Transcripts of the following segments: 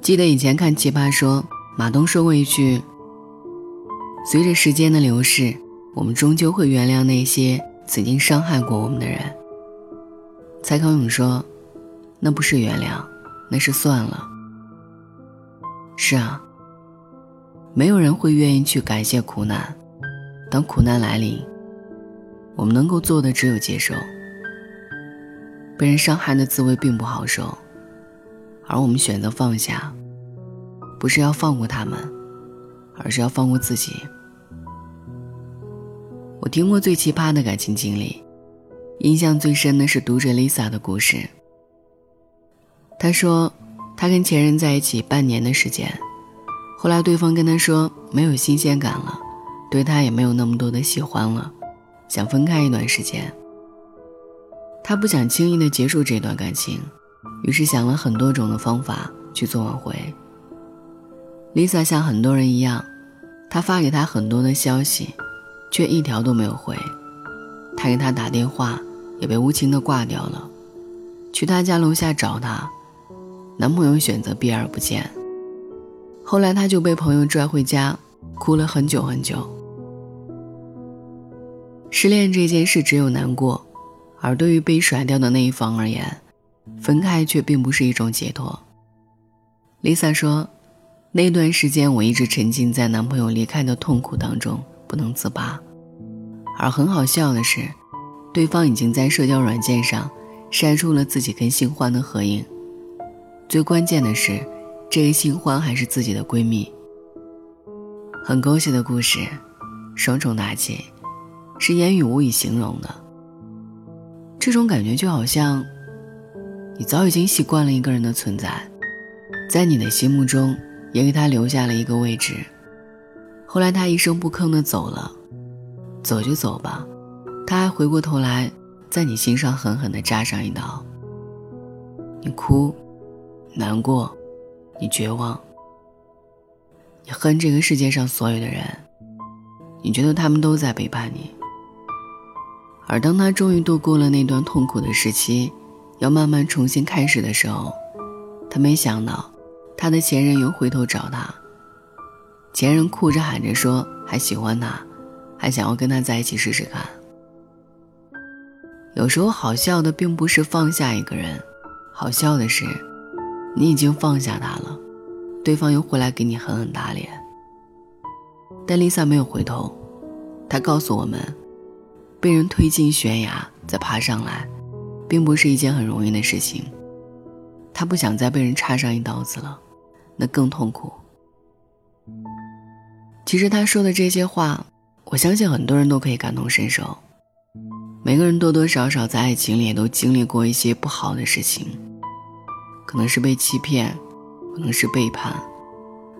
记得以前看《奇葩说》，马东说过一句：“随着时间的流逝，我们终究会原谅那些曾经伤害过我们的人。”蔡康永说：“那不是原谅，那是算了。”是啊，没有人会愿意去感谢苦难。当苦难来临，我们能够做的只有接受。被人伤害的滋味并不好受，而我们选择放下，不是要放过他们，而是要放过自己。我听过最奇葩的感情经历，印象最深的是读者 Lisa 的故事。她说，她跟前任在一起半年的时间，后来对方跟她说没有新鲜感了，对她也没有那么多的喜欢了，想分开一段时间。他不想轻易的结束这段感情，于是想了很多种的方法去做挽回。Lisa 像很多人一样，他发给他很多的消息，却一条都没有回。他给他打电话，也被无情的挂掉了。去他家楼下找他，男朋友选择避而不见。后来他就被朋友拽回家，哭了很久很久。失恋这件事只有难过。而对于被甩掉的那一方而言，分开却并不是一种解脱。Lisa 说：“那段时间我一直沉浸在男朋友离开的痛苦当中不能自拔，而很好笑的是，对方已经在社交软件上晒出了自己跟新欢的合影。最关键的是，这个新欢还是自己的闺蜜。很狗血的故事，双重打击，是言语无以形容的。”这种感觉就好像，你早已经习惯了一个人的存在，在你的心目中也给他留下了一个位置。后来他一声不吭的走了，走就走吧，他还回过头来在你心上狠狠的扎上一刀。你哭，难过，你绝望，你恨这个世界上所有的人，你觉得他们都在背叛你。而当他终于度过了那段痛苦的时期，要慢慢重新开始的时候，他没想到，他的前任又回头找他。前任哭着喊着说还喜欢他，还想要跟他在一起试试看。有时候好笑的并不是放下一个人，好笑的是，你已经放下他了，对方又回来给你狠狠打脸。但丽萨没有回头，她告诉我们。被人推进悬崖再爬上来，并不是一件很容易的事情。他不想再被人插上一刀子了，那更痛苦。其实他说的这些话，我相信很多人都可以感同身受。每个人多多少少在爱情里也都经历过一些不好的事情，可能是被欺骗，可能是背叛，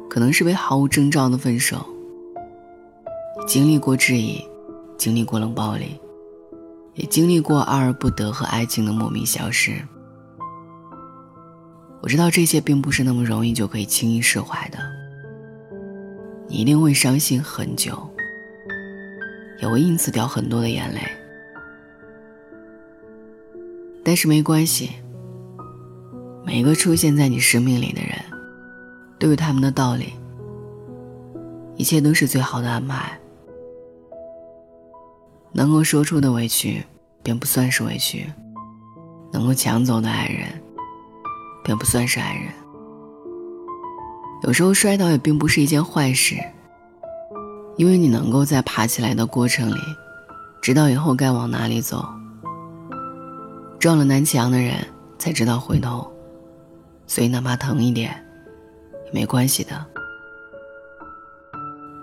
可能是被毫无征兆的分手，经历过质疑。经历过冷暴力，也经历过爱而不得和爱情的莫名消失。我知道这些并不是那么容易就可以轻易释怀的，你一定会伤心很久，也会因此掉很多的眼泪。但是没关系，每一个出现在你生命里的人，都有他们的道理，一切都是最好的安排。能够说出的委屈，便不算是委屈；能够抢走的爱人，便不算是爱人。有时候摔倒也并不是一件坏事，因为你能够在爬起来的过程里，知道以后该往哪里走。撞了南墙的人才知道回头，所以哪怕疼一点，也没关系的。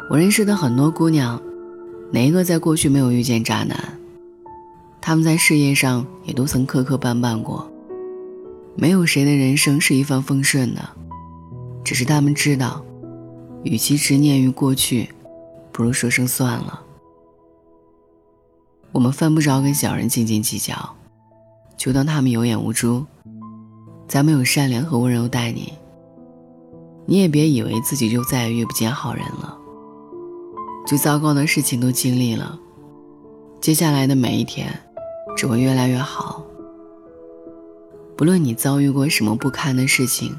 我认识的很多姑娘。哪一个在过去没有遇见渣男？他们在事业上也都曾磕磕绊绊过。没有谁的人生是一帆风顺的，只是他们知道，与其执念于过去，不如说声算了。我们犯不着跟小人斤斤计较，就当他们有眼无珠。咱们有善良和温柔待你，你也别以为自己就再也遇不见好人了。最糟糕的事情都经历了，接下来的每一天，只会越来越好。不论你遭遇过什么不堪的事情，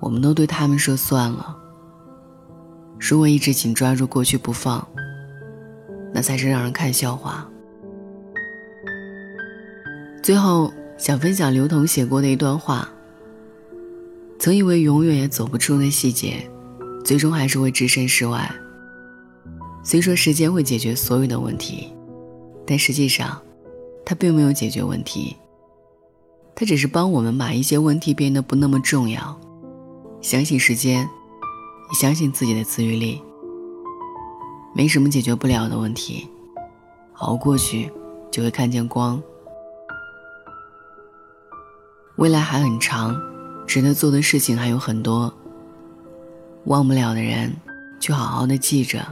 我们都对他们说算了。如果一直紧抓住过去不放，那才是让人看笑话。最后，想分享刘同写过的一段话：曾以为永远也走不出的细节，最终还是会置身事外。虽说时间会解决所有的问题，但实际上，它并没有解决问题。它只是帮我们把一些问题变得不那么重要。相信时间，也相信自己的自愈力。没什么解决不了的问题，熬过去就会看见光。未来还很长，值得做的事情还有很多。忘不了的人，就好好的记着。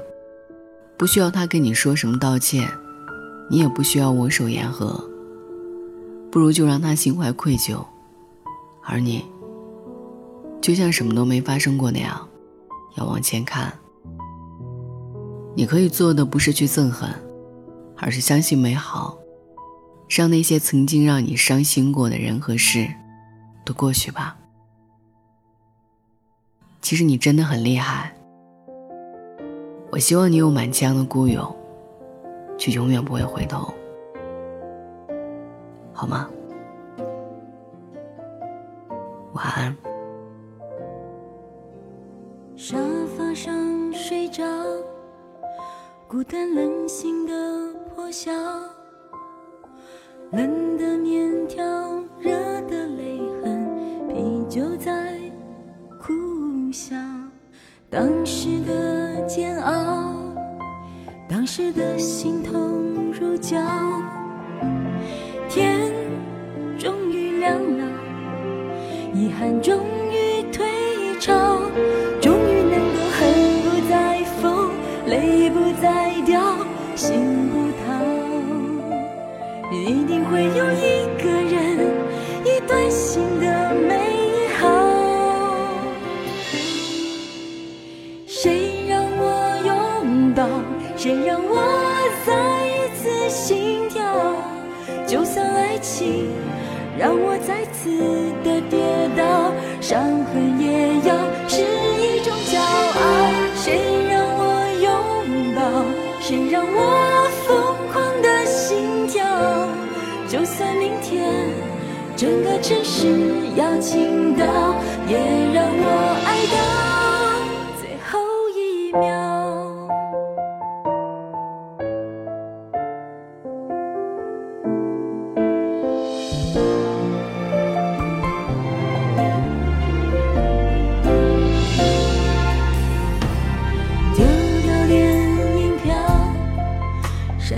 不需要他跟你说什么道歉，你也不需要握手言和。不如就让他心怀愧疚，而你，就像什么都没发生过那样，要往前看。你可以做的不是去憎恨，而是相信美好，让那些曾经让你伤心过的人和事，都过去吧。其实你真的很厉害。我希望你有满腔的孤勇，却永远不会回头，好吗？晚安。沙发上睡着，孤单冷醒的破晓，冷的面条，热的泪痕，啤酒在苦笑。当时的煎熬，当时的心痛如绞，天终于亮了，遗憾终于退潮，终于能够恨不再疯，泪不再掉，心不逃，一定会有一个人，一段心爱情让我再次的跌倒，伤痕也要是一种骄傲。谁让我拥抱？谁让我疯狂的心跳？就算明天整个城市要倾倒，也让我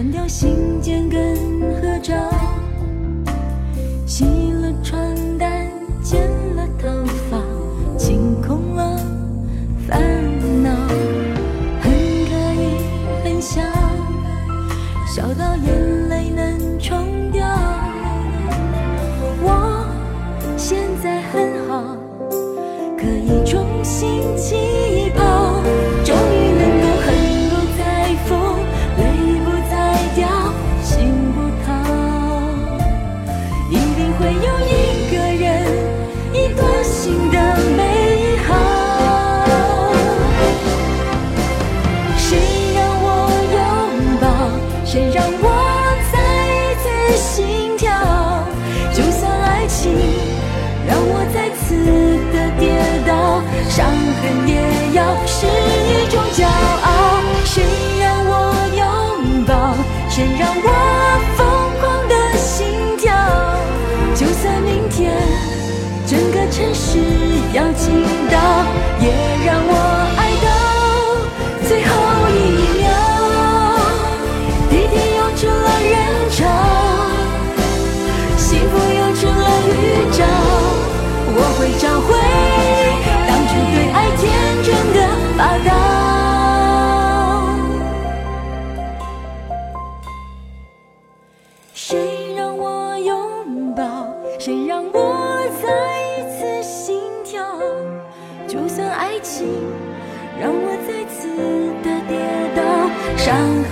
删掉信件跟合照，洗了床单，剪了头发，清空了烦恼，很可以很笑，笑到眼泪能冲掉。我现在很好，可以重新起。是一种骄傲谁让我拥抱谁让我疯狂的心跳。就算明天整个城市要倾也